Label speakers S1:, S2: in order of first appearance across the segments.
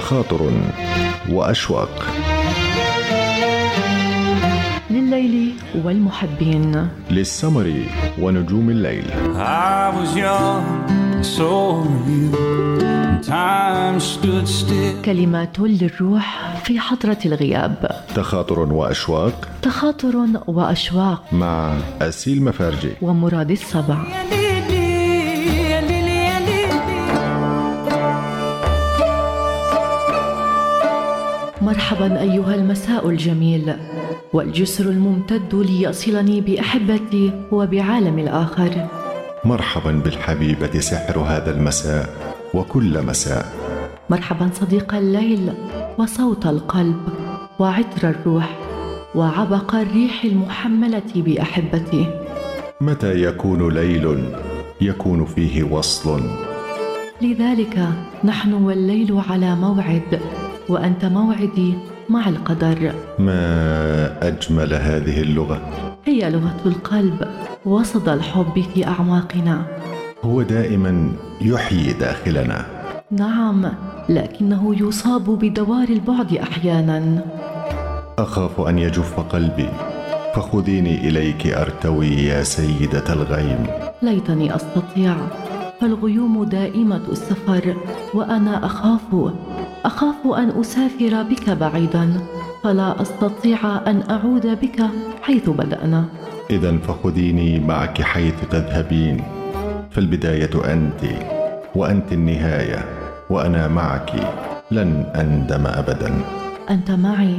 S1: تخاطر وأشواق.
S2: لليل والمحبين.
S1: للسمر ونجوم الليل.
S3: I was young, so were you. and Time stood still.
S2: كلمات للروح في حضرة الغياب.
S1: تخاطر وأشواق.
S2: تخاطر وأشواق.
S1: مع أسيل مفارجي.
S2: ومراد السبع مرحبا أيها المساء الجميل والجسر الممتد ليصلني بأحبتي وبعالم الآخر.
S1: مرحبا بالحبيبة سحر هذا المساء وكل مساء.
S2: مرحبا صديق الليل وصوت القلب وعطر الروح وعبق الريح المحملة بأحبتي.
S1: متى يكون ليل يكون فيه وصل؟
S2: لذلك نحن والليل على موعد. وأنت موعدي مع القدر.
S1: ما أجمل هذه اللغة؟
S2: هي لغة القلب وصدى الحب في أعماقنا.
S1: هو دائما يحيي داخلنا.
S2: نعم لكنه يصاب بدوار البعد أحيانا.
S1: أخاف أن يجف قلبي. فخذيني إليك أرتوي يا سيدة الغيم.
S2: ليتني أستطيع. فالغيوم دائمة السفر وأنا أخاف. أخاف أن أسافر بك بعيدا فلا أستطيع أن أعود بك حيث بدأنا.
S1: اذا فخذيني معك حيث تذهبين. فالبداية أنت وأنت النهاية وأنا معك. لن أندم ابدا.
S2: أنت معي.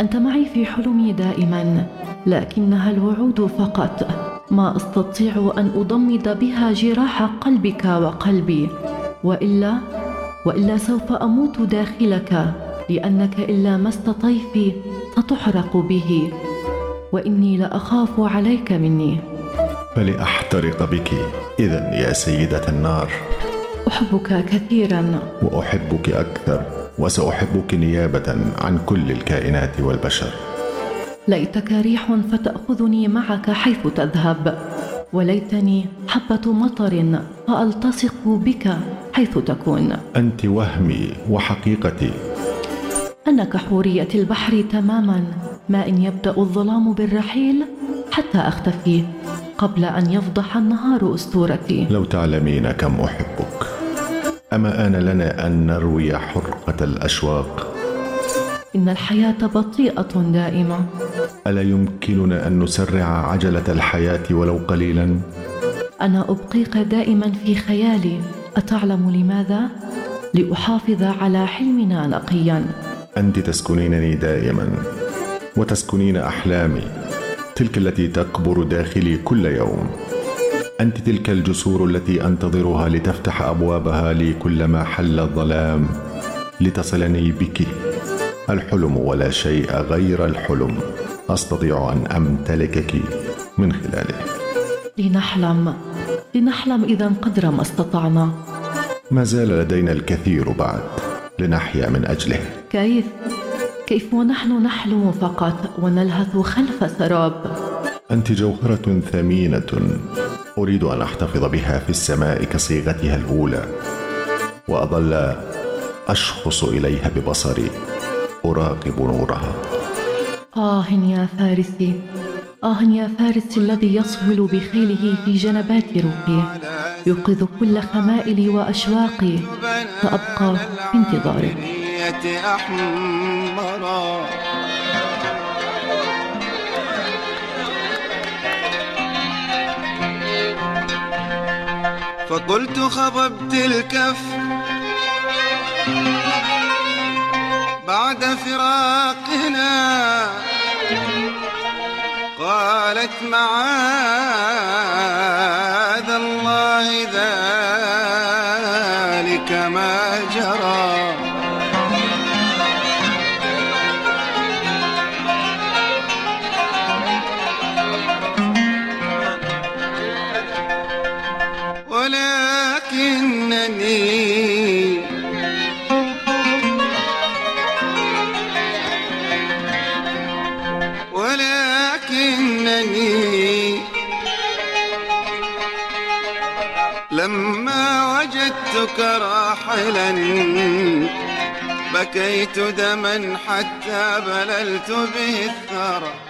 S2: أنت معي في حلمي دائما لكنها الوعود فقط. ما أستطيع أن أضمد بها جراح قلبك وقلبي وإلا وإلا سوف أموت داخلك لأنك إن لامست طيفي ستحرق به. وإني لأخاف عليك مني.
S1: فلأحترق بك. اذا يا سيدة النار.
S2: أحبك كثيرا.
S1: وأحبك أكثر. وسأحبك نيابة عن كل الكائنات والبشر.
S2: ليتك ريح فتأخذني معك حيث تذهب. وليتني حبة مطر فألتصق بك. حيث تكون.
S1: أنت وهمي وحقيقتي.
S2: أنا كحورية البحر تماما. ما إن يبدأ الظلام بالرحيل حتى أختفي. قبل أن يفضح النهار أسطورتي
S1: لو تعلمين كم أحبك. أما آن لنا أن نروي حرقة الأشواق؟
S2: إن الحياة بطيئة دائمة.
S1: ألا يمكننا أن نسرع عجلة الحياة ولو قليلا؟
S2: أنا أبقيك دائما في خيالي. أتعلم لماذا؟ لأحافظ على حلمنا نقيا.
S1: أنت تسكنينني دائما وتسكنين أحلامي تلك التي تكبر داخلي كل يوم. أنت تلك الجسور التي أنتظرها لتفتح أبوابها لي كلما حل الظلام. لتصلني بك. الحلم ولا شيء غير الحلم. أستطيع أن أمتلكك من خلاله
S2: لنحلم. لنحلم إذا قدر ما استطعنا.
S1: ما زال لدينا الكثير بعد لنحيا من أجله.
S2: كيف؟ كيف ونحن نحلم فقط ونلهث خلف سراب؟
S1: أنت جوهرة ثمينة. أريد أن أحتفظ بها في السماء كصيغتها الأولى. وأظل أشخص إليها ببصري. أراقب نورها.
S2: آه يا فارسي. آه يا فارس الذي يصهل بخيله في جنبات روحي يوقظ كل خمائلي وأشواقي فأبقى في انتظارك
S4: فقلت خضبت الكف بعد فراقنا. قالت معاذ الله ذلك ما جرى. ولكنني ولكنني لما وجدتك راحلا بكيت دما حتى بللت به الثرى